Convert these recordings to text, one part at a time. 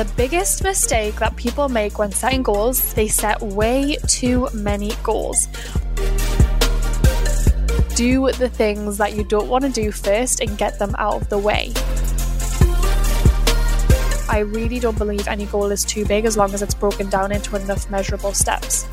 The biggest mistake that people make when setting goals, they set way too many goals. Do the things that you don't want to do first and get them out of the way. I really don't believe any goal is too big as long as it's broken down into enough measurable steps.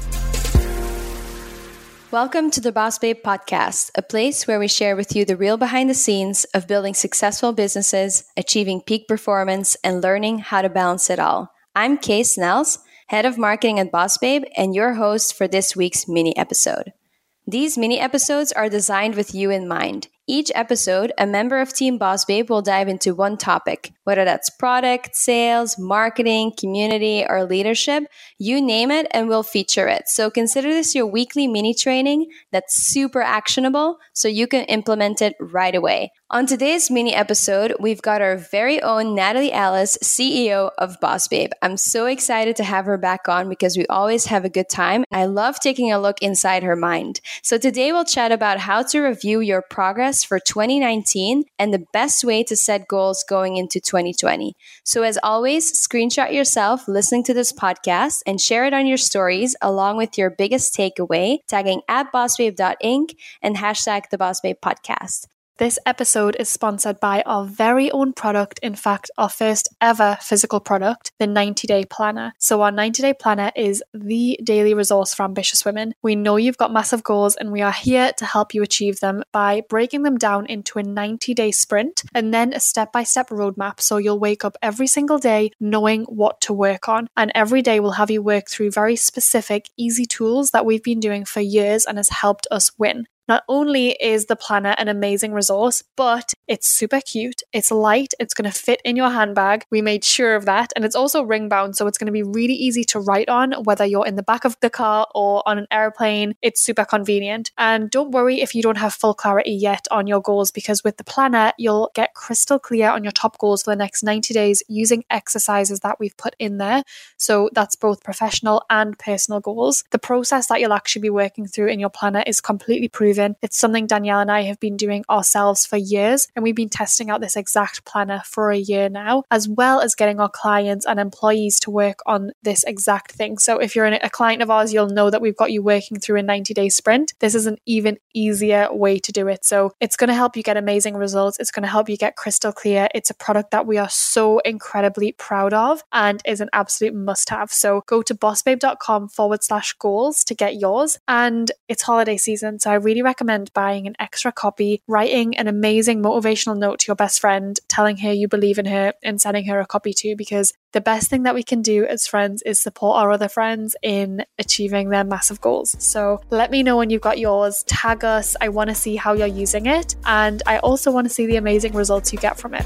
Welcome to the Boss Babe podcast, a place where we share with you the real behind the scenes of building successful businesses, achieving peak performance, and learning how to balance it all. I'm Kay Snels, head of marketing at Boss Babe, and your host for this week's mini episode. These mini episodes are designed with you in mind. Each episode, a member of Team Boss Babe will dive into one topic, whether that's product, sales, marketing, community, or leadership. You name it, and we'll feature it. So consider this your weekly mini training that's super actionable so you can implement it right away. On today's mini episode, we've got our very own Natalie Ellis, CEO of Boss Babe. I'm so excited to have her back on because we always have a good time. I love taking a look inside her mind. So today we'll chat about how to review your progress for 2019 and the best way to set goals going into 2020. So, as always, screenshot yourself listening to this podcast and share it on your stories along with your biggest takeaway, tagging at bossbabe.inc and hashtag the Boss Babe podcast. This episode is sponsored by our very own product, in fact, our first ever physical product, the 90 Day Planner. So, our 90 Day Planner is the daily resource for ambitious women. We know you've got massive goals, and we are here to help you achieve them by breaking them down into a 90 day sprint and then a step by step roadmap. So, you'll wake up every single day knowing what to work on. And every day we'll have you work through very specific, easy tools that we've been doing for years and has helped us win. Not only is the planner an amazing resource, but it's super cute, it's light, it's going to fit in your handbag. We made sure of that. And it's also ring bound, so it's going to be really easy to write on, whether you're in the back of the car or on an airplane. It's super convenient. And don't worry if you don't have full clarity yet on your goals, because with the planner, you'll get crystal clear on your top goals for the next 90 days using exercises that we've put in there. So that's both professional and personal goals. The process that you'll actually be working through in your planner is completely proven It's something Danielle and I have been doing ourselves for years, and we've been testing out this exact planner for a year now, as well as getting our clients and employees to work on this exact thing. So if you're a client of ours, you'll know that we've got you working through a 90 day sprint. This is an even easier way to do it. So it's going to help you get amazing results. It's going to help you get crystal clear. It's a product that we are so incredibly proud of and is an absolute must have. So go to bossbabe.com forward slash goals to get yours. And it's holiday season. So I really recommend buying an extra copy, writing an amazing motivational note to your best friend, telling her you believe in her, and sending her a copy too, because the best thing that we can do as friends is support our other friends in achieving their massive goals. So let me know when you've got yours, tag us. I want to see how you're using it, and I also want to see the amazing results you get from it.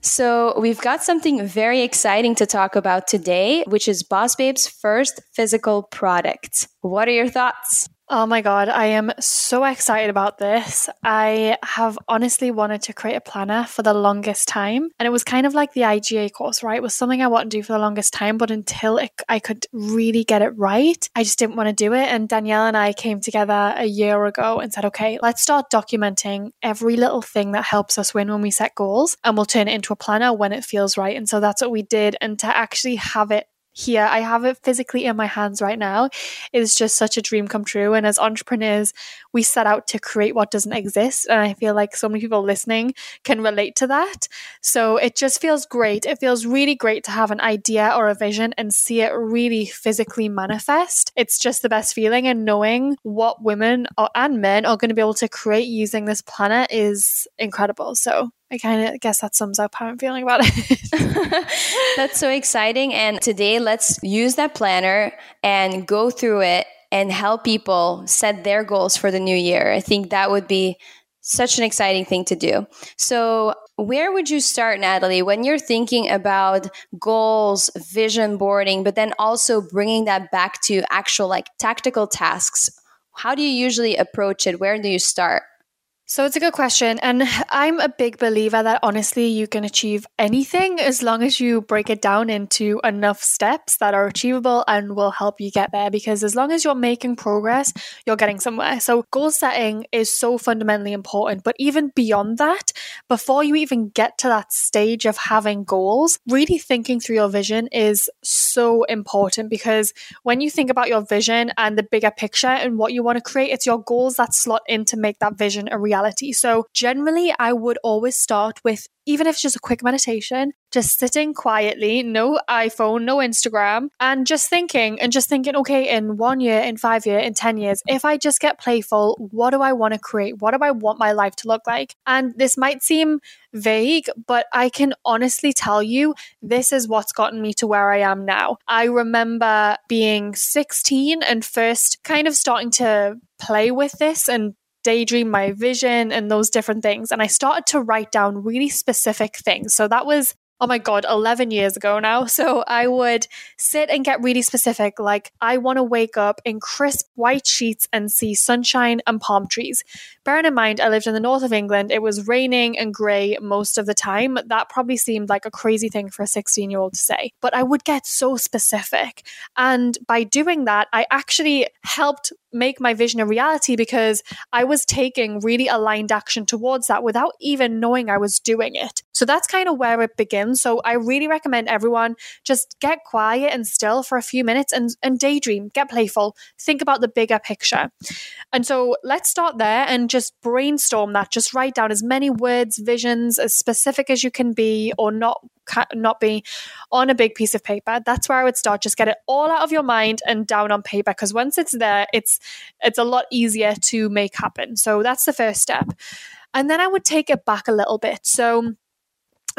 So, we've got something very exciting to talk about today, which is Boss Babe's first physical product. What are your thoughts? Oh my God, I am so excited about this. I have honestly wanted to create a planner for the longest time. And it was kind of like the IGA course, right? It was something I wanted to do for the longest time, but until it, I could really get it right, I just didn't want to do it. And Danielle and I came together a year ago and said, okay, let's start documenting every little thing that helps us win when we set goals, and we'll turn it into a planner when it feels right. And so that's what we did. And to actually have it here. I have it physically in my hands right now. It is just such a dream come true. And as entrepreneurs, we set out to create what doesn't exist. And I feel like so many people listening can relate to that. So it just feels great. It feels really great to have an idea or a vision and see it really physically manifest. It's just the best feeling. And knowing what women and men are going to be able to create using this planet is incredible. So I kind of guess that sums up how I'm feeling about it. That's so exciting. And today, let's use that planner and go through it and help people set their goals for the new year. I think that would be such an exciting thing to do. So, where would you start, Natalie, when you're thinking about goals, vision boarding, but then also bringing that back to actual like tactical tasks? How do you usually approach it? Where do you start? So it's a good question. And I'm a big believer that honestly, you can achieve anything as long as you break it down into enough steps that are achievable and will help you get there. Because as long as you're making progress, you're getting somewhere. So goal setting is so fundamentally important. But even beyond that, before you even get to that stage of having goals, really thinking through your vision is so important because when you think about your vision and the bigger picture and what you want to create, it's your goals that slot in to make that vision a reality reality. So, generally, I would always start with even if it's just a quick meditation, just sitting quietly, no iPhone, no Instagram, and just thinking and just thinking, okay, in one year, in five years, in 10 years, if I just get playful, what do I want to create? What do I want my life to look like? And this might seem vague, but I can honestly tell you this is what's gotten me to where I am now. I remember being 16 and first kind of starting to play with this and daydream my vision and those different things. And I started to write down really specific things. So that was oh my God, 11 years ago now. So I would sit and get really specific. Like, I want to wake up in crisp white sheets and see sunshine and palm trees. Bearing in mind, I lived in the north of England. It was raining and grey most of the time. That probably seemed like a crazy thing for a 16 year old to say. But I would get so specific. And by doing that, I actually helped make my vision a reality because I was taking really aligned action towards that without even knowing I was doing it. So that's kind of where it begins. So I really recommend everyone just get quiet and still for a few minutes and, and daydream, get playful, think about the bigger picture. And so let's start there and just brainstorm that. Just write down as many words, visions, as specific as you can be, or not not be on a big piece of paper. That's where I would start. Just get it all out of your mind and down on paper because once it's there, it's it's a lot easier to make happen. So that's the first step. And then I would take it back a little bit. So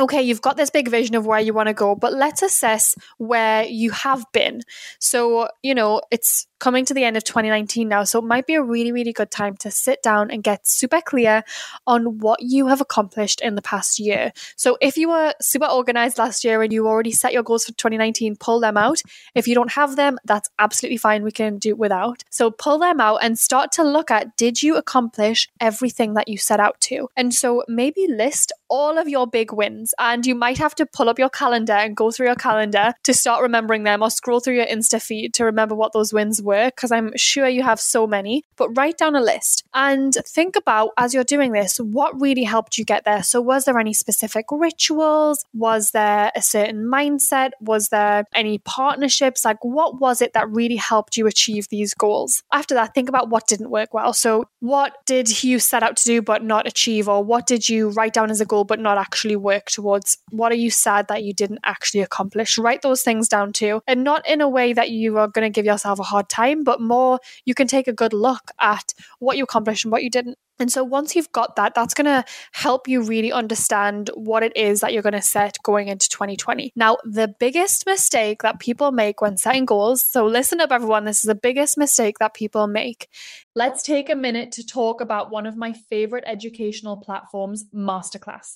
okay, you've got this big vision of where you want to go, but let's assess where you have been. So, you know, it's coming to the end of 2019 now. So it might be a really, really good time to sit down and get super clear on what you have accomplished in the past year. So if you were super organized last year and you already set your goals for 2019, pull them out. If you don't have them, that's absolutely fine. We can do without. So pull them out and start to look at did you accomplish everything that you set out to? And so maybe list all of your big wins. And you might have to pull up your calendar and go through your calendar to start remembering them or scroll through your Insta feed to remember what those wins were work because I'm sure you have so many, but write down a list and think about as you're doing this, what really helped you get there. So, was there any specific rituals? Was there a certain mindset? Was there any partnerships? Like, what was it that really helped you achieve these goals? After that, think about what didn't work well. So, what did you set out to do but not achieve? Or what did you write down as a goal but not actually work towards? What are you sad that you didn't actually accomplish? Write those things down too, and not in a way that you are going to give yourself a hard time time, but more you can take a good look at what you accomplished and what you didn't. And so once you've got that, that's going to help you really understand what it is that you're going to set going into 2020. Now, the biggest mistake that people make when setting goals, so listen up, everyone, this is the biggest mistake that people make. Let's take a minute to talk about one of my favorite educational platforms, Masterclass.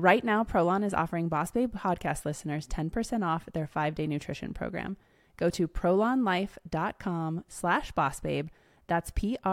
Right now, Prolon is offering Boss Babe podcast listeners 10% off their five-day nutrition program. Go to prolonlife.com slash bossbabe. That's P-R-O-L-O-N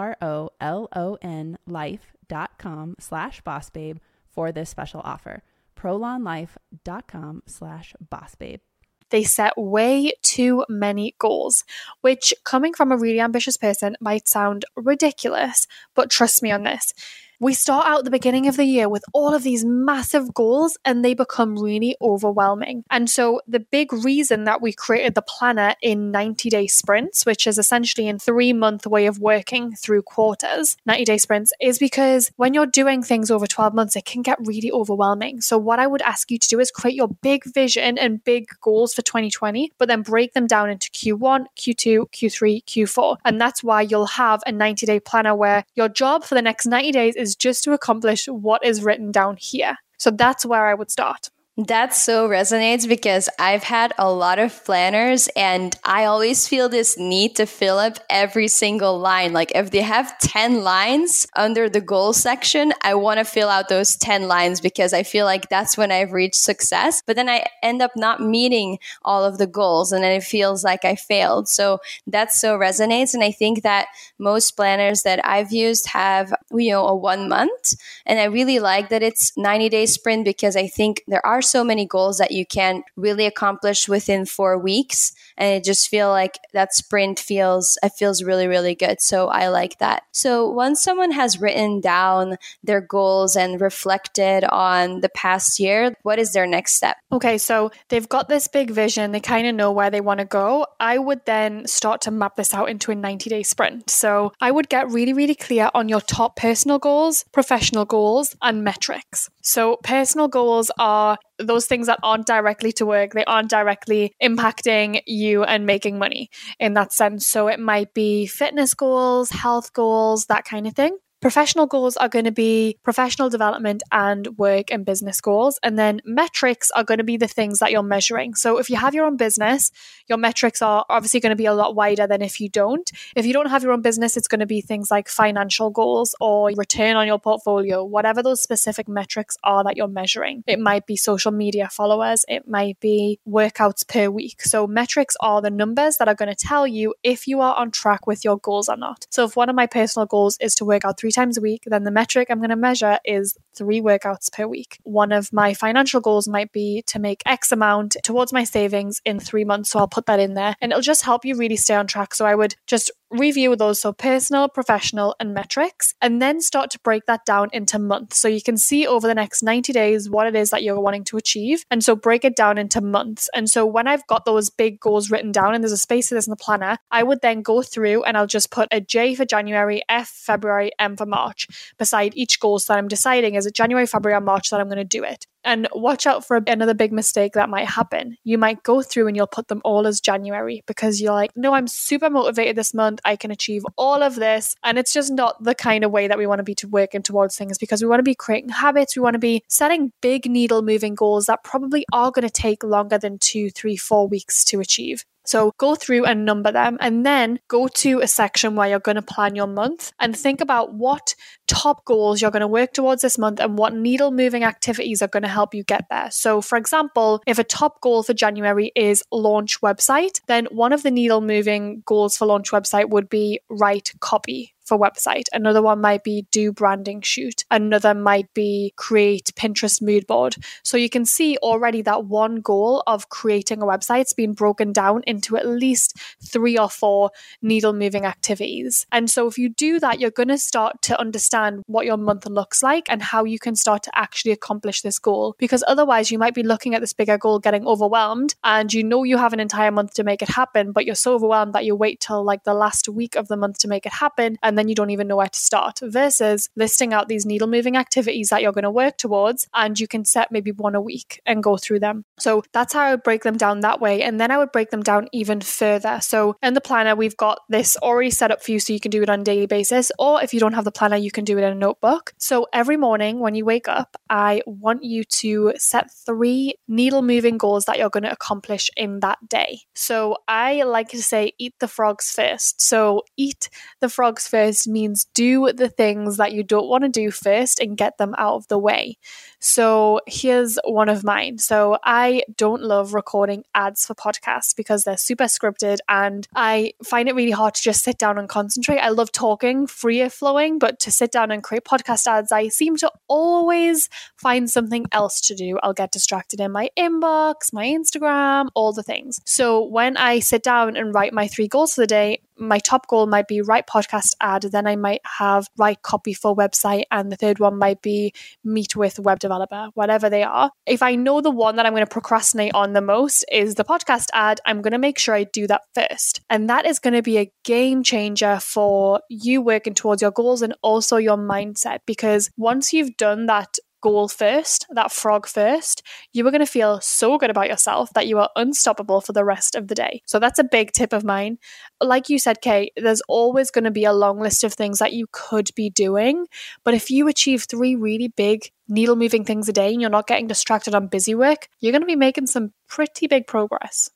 life.com slash bossbabe for this special offer. prolonlife.com slash bossbabe. They set way too many goals, which coming from a really ambitious person might sound ridiculous, but trust me on this we start out the beginning of the year with all of these massive goals and they become really overwhelming. And so the big reason that we created the planner in 90 day sprints, which is essentially a three month way of working through quarters, 90 day sprints, is because when you're doing things over 12 months, it can get really overwhelming. So what I would ask you to do is create your big vision and big goals for 2020, but then break them down into Q1, Q2, Q3, Q4. And that's why you'll have a 90 day planner where your job for the next 90 days is is just to accomplish what is written down here. So that's where I would start. That so resonates because I've had a lot of planners and I always feel this need to fill up every single line. Like if they have 10 lines under the goal section, I want to fill out those 10 lines because I feel like that's when I've reached success. But then I end up not meeting all of the goals and then it feels like I failed. So that so resonates. And I think that most planners that I've used have, you know, a one month. And I really like that it's 90 day sprint because I think there are so many goals that you can really accomplish within four weeks. And I just feel like that sprint feels, it feels really, really good. So I like that. So once someone has written down their goals and reflected on the past year, what is their next step? Okay, so they've got this big vision, they kind of know where they want to go. I would then start to map this out into a 90 day sprint. So I would get really, really clear on your top personal goals, professional goals, and metrics. So personal goals are those things that aren't directly to work, they aren't directly impacting you and making money in that sense. So it might be fitness goals, health goals, that kind of thing. Professional goals are going to be professional development and work and business goals. And then metrics are going to be the things that you're measuring. So if you have your own business, your metrics are obviously going to be a lot wider than if you don't. If you don't have your own business, it's going to be things like financial goals or return on your portfolio, whatever those specific metrics are that you're measuring. It might be social media followers, it might be workouts per week. So metrics are the numbers that are going to tell you if you are on track with your goals or not. So if one of my personal goals is to work out three three times a week, then the metric I'm going to measure is three workouts per week. One of my financial goals might be to make X amount towards my savings in three months. So I'll put that in there and it'll just help you really stay on track. So I would just review those so personal, professional, and metrics, and then start to break that down into months. So you can see over the next 90 days what it is that you're wanting to achieve. And so break it down into months. And so when I've got those big goals written down and there's a space for this in the planner, I would then go through and I'll just put a J for January, F February, M for March beside each goal so that I'm deciding is it January, February, or March that I'm going to do it. And watch out for another big mistake that might happen. You might go through and you'll put them all as January because you're like, no, I'm super motivated this month. I can achieve all of this. And it's just not the kind of way that we want to be to working towards things because we want to be creating habits. We want to be setting big needle moving goals that probably are going to take longer than two, three, four weeks to achieve. So go through and number them and then go to a section where you're going to plan your month and think about what top goals you're going to work towards this month and what needle moving activities are going to help you get there. So, for example, if a top goal for January is launch website, then one of the needle moving goals for launch website would be write copy for website. Another one might be do branding shoot. Another might be create Pinterest mood board. So you can see already that one goal of creating a website's been broken down into at least three or four needle moving activities. And so if you do that, you're going to start to understand what your month looks like and how you can start to actually accomplish this goal. Because otherwise, you might be looking at this bigger goal, getting overwhelmed, and you know you have an entire month to make it happen, but you're so overwhelmed that you wait till like the last week of the month to make it happen, and then you don't even know where to start. Versus listing out these needle moving activities that you're going to work towards, and you can set maybe one a week and go through them. So that's how I would break them down that way. And then I would break them down even further. So in the planner, we've got this already set up for you so you can do it on a daily basis. Or if you don't have the planner, you can do it in a notebook. So every morning when you wake up, I want you to set three needle moving goals that you're going to accomplish in that day. So I like to say, eat the frogs first. So eat the frogs first means do the things that you don't want to do first and get them out of the way. So here's one of mine. So I don't love recording ads for podcasts because they're super scripted and I find it really hard to just sit down and concentrate. I love talking, free flowing, but to sit down and create podcast ads, I seem to always find something else to do. I'll get distracted in my inbox, my Instagram, all the things. So when I sit down and write my three goals for the day, my top goal might be write podcast ad, then I might have write copy for website, and the third one might be meet with web developer, whatever they are. If I know the one that I'm going to procrastinate on the most is the podcast ad, I'm going to make sure I do that first. And that is going to be a game changer for you working towards your goals and also your mindset because once you've done that goal first, that frog first, you are going to feel so good about yourself that you are unstoppable for the rest of the day. So that's a big tip of mine. Like you said, Kate, there's always going to be a long list of things that you could be doing. But if you achieve three really big needle moving things a day and you're not getting distracted on busy work, you're going to be making some pretty big progress.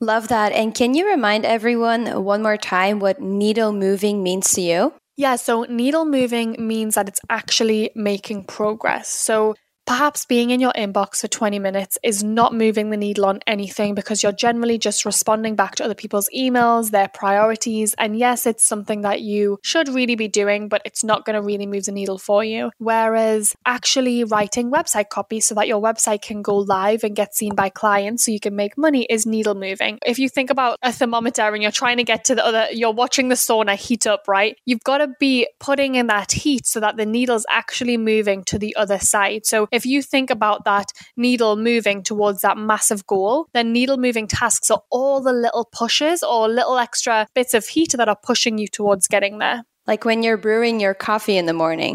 Love that. And can you remind everyone one more time what needle moving means to you? Yeah, so needle moving means that it's actually making progress. So Perhaps being in your inbox for 20 minutes is not moving the needle on anything because you're generally just responding back to other people's emails, their priorities. And yes, it's something that you should really be doing, but it's not going to really move the needle for you. Whereas actually writing website copy so that your website can go live and get seen by clients so you can make money is needle moving. If you think about a thermometer and you're trying to get to the other, you're watching the sauna heat up, right? You've got to be putting in that heat so that the needle's actually moving to the other side. So if you think about that needle moving towards that massive goal, then needle moving tasks are all the little pushes or little extra bits of heat that are pushing you towards getting there. Like when you're brewing your coffee in the morning.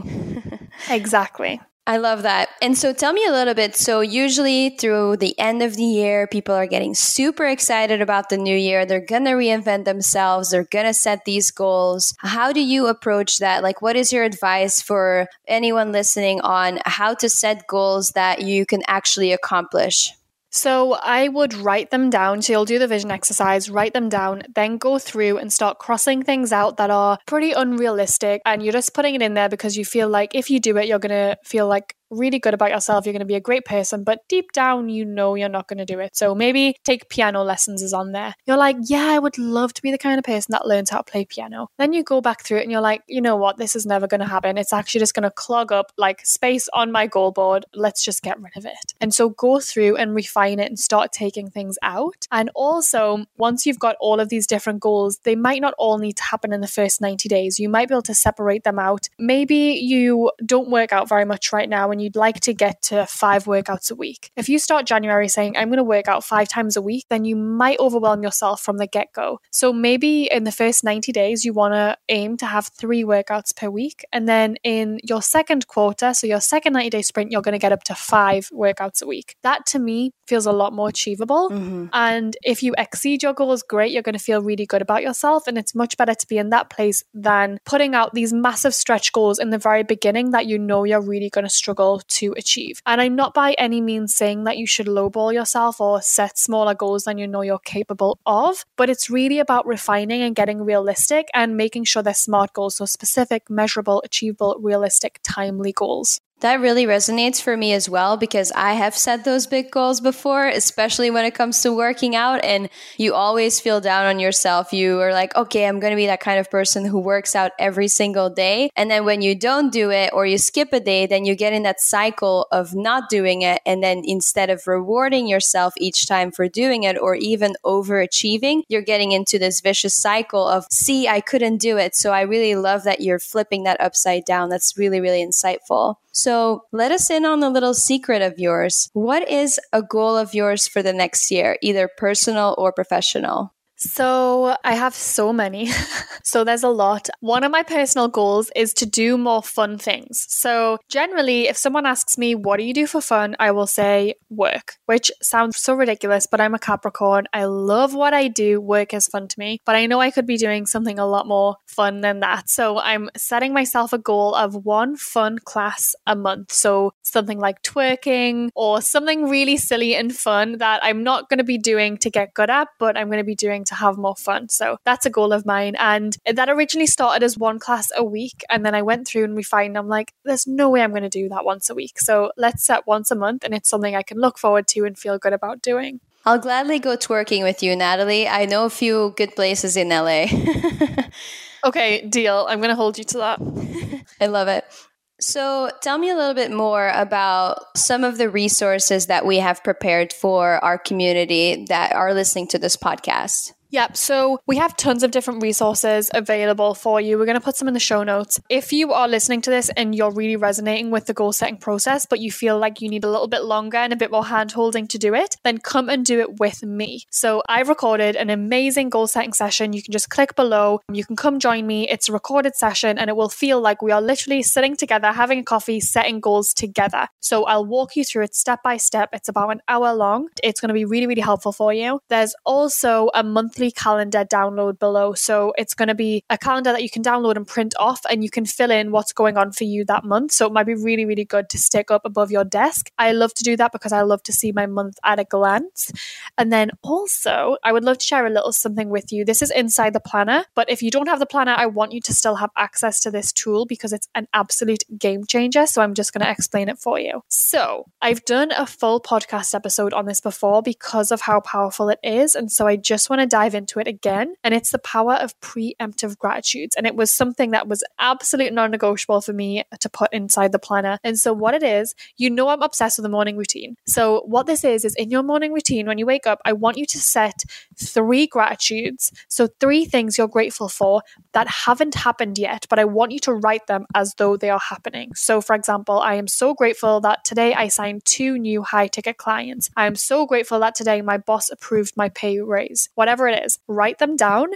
exactly. I love that. And so tell me a little bit. So, usually through the end of the year, people are getting super excited about the new year. They're going to reinvent themselves, they're going to set these goals. How do you approach that? Like, what is your advice for anyone listening on how to set goals that you can actually accomplish? So I would write them down. So you'll do the vision exercise, write them down, then go through and start crossing things out that are pretty unrealistic. And you're just putting it in there because you feel like if you do it, you're going to feel like really good about yourself, you're going to be a great person, but deep down, you know you're not going to do it. So maybe take piano lessons is on there. You're like, yeah, I would love to be the kind of person that learns how to play piano. Then you go back through it and you're like, you know what, this is never going to happen. It's actually just going to clog up like space on my goal board. Let's just get rid of it. And so go through and refine it and start taking things out. And also, once you've got all of these different goals, they might not all need to happen in the first 90 days. You might be able to separate them out. Maybe you don't work out very much right now and you'd like to get to five workouts a week. If you start January saying, I'm going to work out five times a week, then you might overwhelm yourself from the get go. So maybe in the first 90 days, you want to aim to have three workouts per week. And then in your second quarter, so your second 90 day sprint, you're going to get up to five workouts a week. That to me feels a lot more achievable. Mm-hmm. And if you exceed your goals, great, you're going to feel really good about yourself. And it's much better to be in that place than putting out these massive stretch goals in the very beginning that you know you're really going to struggle to achieve. And I'm not by any means saying that you should lowball yourself or set smaller goals than you know you're capable of, but it's really about refining and getting realistic and making sure they're smart goals, so specific, measurable, achievable, realistic, timely goals. That really resonates for me as well because I have set those big goals before, especially when it comes to working out. And you always feel down on yourself. You are like, okay, I'm going to be that kind of person who works out every single day. And then when you don't do it or you skip a day, then you get in that cycle of not doing it. And then instead of rewarding yourself each time for doing it or even overachieving, you're getting into this vicious cycle of, see, I couldn't do it. So I really love that you're flipping that upside down. That's really, really insightful. So let us in on a little secret of yours. What is a goal of yours for the next year, either personal or professional? So I have so many. so there's a lot. One of my personal goals is to do more fun things. So generally, if someone asks me, what do you do for fun? I will say work, which sounds so ridiculous, but I'm a Capricorn. I love what I do. Work is fun to me, but I know I could be doing something a lot more fun than that. So I'm setting myself a goal of one fun class a month. So something like twerking or something really silly and fun that I'm not going to be doing to get good at, but I'm going to be doing to to have more fun. So that's a goal of mine. And that originally started as one class a week. And then I went through and refined. I'm like, there's no way I'm going to do that once a week. So let's set once a month. And it's something I can look forward to and feel good about doing. I'll gladly go twerking with you, Natalie. I know a few good places in LA. okay, deal. I'm going to hold you to that. I love it. So, tell me a little bit more about some of the resources that we have prepared for our community that are listening to this podcast. Yep. So we have tons of different resources available for you. We're going to put some in the show notes. If you are listening to this and you're really resonating with the goal setting process, but you feel like you need a little bit longer and a bit more hand holding to do it, then come and do it with me. So I've recorded an amazing goal setting session. You can just click below. You can come join me. It's a recorded session and it will feel like we are literally sitting together, having a coffee, setting goals together. So I'll walk you through it step by step. It's about an hour long. It's going to be really, really helpful for you. There's also a monthly monthly calendar download below. So it's going to be a calendar that you can download and print off, and you can fill in what's going on for you that month. So it might be really, really good to stick up above your desk. I love to do that because I love to see my month at a glance. And then also, I would love to share a little something with you. This is inside the planner, but if you don't have the planner, I want you to still have access to this tool because it's an absolute game changer. So I'm just going to explain it for you. So I've done a full podcast episode on this before because of how powerful it is. And so I just want to dive dive into it again. And it's the power of preemptive gratitudes. And it was something that was absolute non negotiable for me to put inside the planner. And so, what it is, you know, I'm obsessed with the morning routine. So, what this is, is in your morning routine, when you wake up, I want you to set three gratitudes. So, three things you're grateful for that haven't happened yet, but I want you to write them as though they are happening. So, for example, I am so grateful that today I signed two new high ticket clients. I am so grateful that today my boss approved my pay raise. Whatever it is, write them down.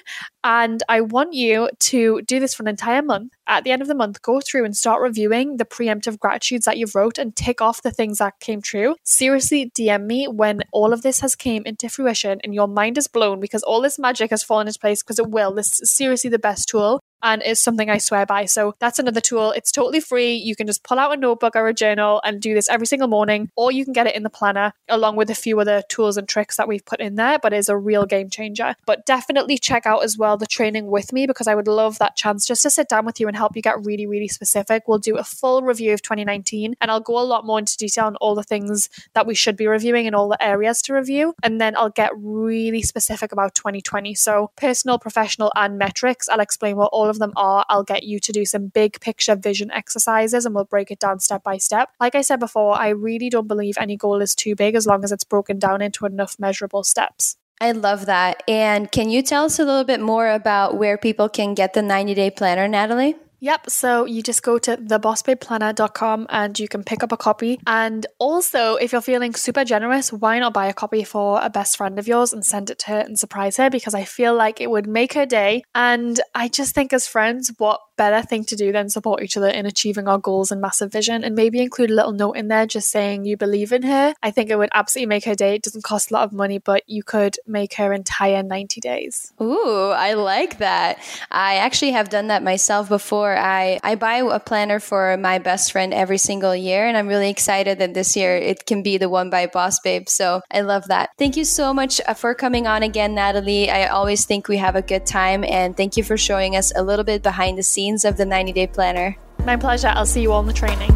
And I want you to do this for an entire month. At the end of the month, go through and start reviewing the preemptive gratitudes that you've wrote and tick off the things that came true. Seriously, DM me when all of this has came into fruition and your mind is blown because all this magic has fallen into place because it will. This is seriously the best tool and is something I swear by. So that's another tool. It's totally free. You can just pull out a notebook or a journal and do this every single morning, or you can get it in the planner along with a few other tools and tricks that we've put in there, but is a real game changer. But definitely check out as well the training with me because I would love that chance just to sit down with you and help you get really, really specific. We'll do a full review of 2019 and I'll go a lot more into detail on all the things that we should be reviewing and all the areas to review. And then I'll get really specific about 2020. So personal, professional, and metrics. I'll explain what all all of them are, I'll get you to do some big picture vision exercises and we'll break it down step by step. Like I said before, I really don't believe any goal is too big as long as it's broken down into enough measurable steps. I love that. And can you tell us a little bit more about where people can get the 90 day planner, Natalie? Yep. So you just go to thebossbabeplanner.com and you can pick up a copy. And also, if you're feeling super generous, why not buy a copy for a best friend of yours and send it to her and surprise her? Because I feel like it would make her day. And I just think, as friends, what better thing to do than support each other in achieving our goals and massive vision and maybe include a little note in there just saying you believe in her. I think it would absolutely make her day. It doesn't cost a lot of money, but you could make her entire 90 days. Ooh, I like that. I actually have done that myself before. I, I buy a planner for my best friend every single year, and I'm really excited that this year it can be the one by Boss Babe. So I love that. Thank you so much uh, for coming on again, Natalie. I always think we have a good time, and thank you for showing us a little bit behind the scenes scenes of the 90 Day Planner. My pleasure. I'll see you all in the training.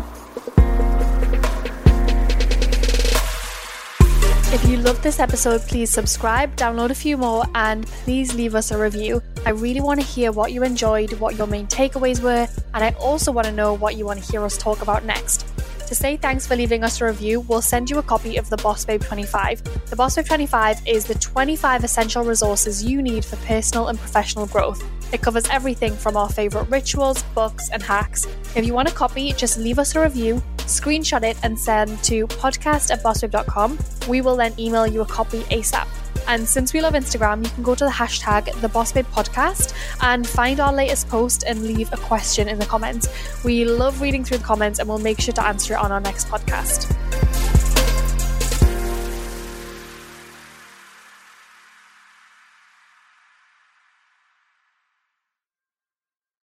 If you loved this episode, please subscribe, download a few more, and please leave us a review. I really want to hear what you enjoyed, what your main takeaways were, and I also want to know what you want to hear us talk about next. To say thanks for leaving us a review, we'll send you a copy of the Boss Babe 25. The Boss Babe 25 is the 25 essential resources you need for personal and professional growth. It covers everything from our favourite rituals, books, and hacks. If you want a copy, just leave us a review, screenshot it, and send to podcast at bossbabe.com. We will then email you a copy ASAP. And since we love Instagram, you can go to the hashtag the Boss Babe Podcast and find our latest post and leave a question in the comments. We love reading through the comments and we'll make sure to answer it on our next podcast.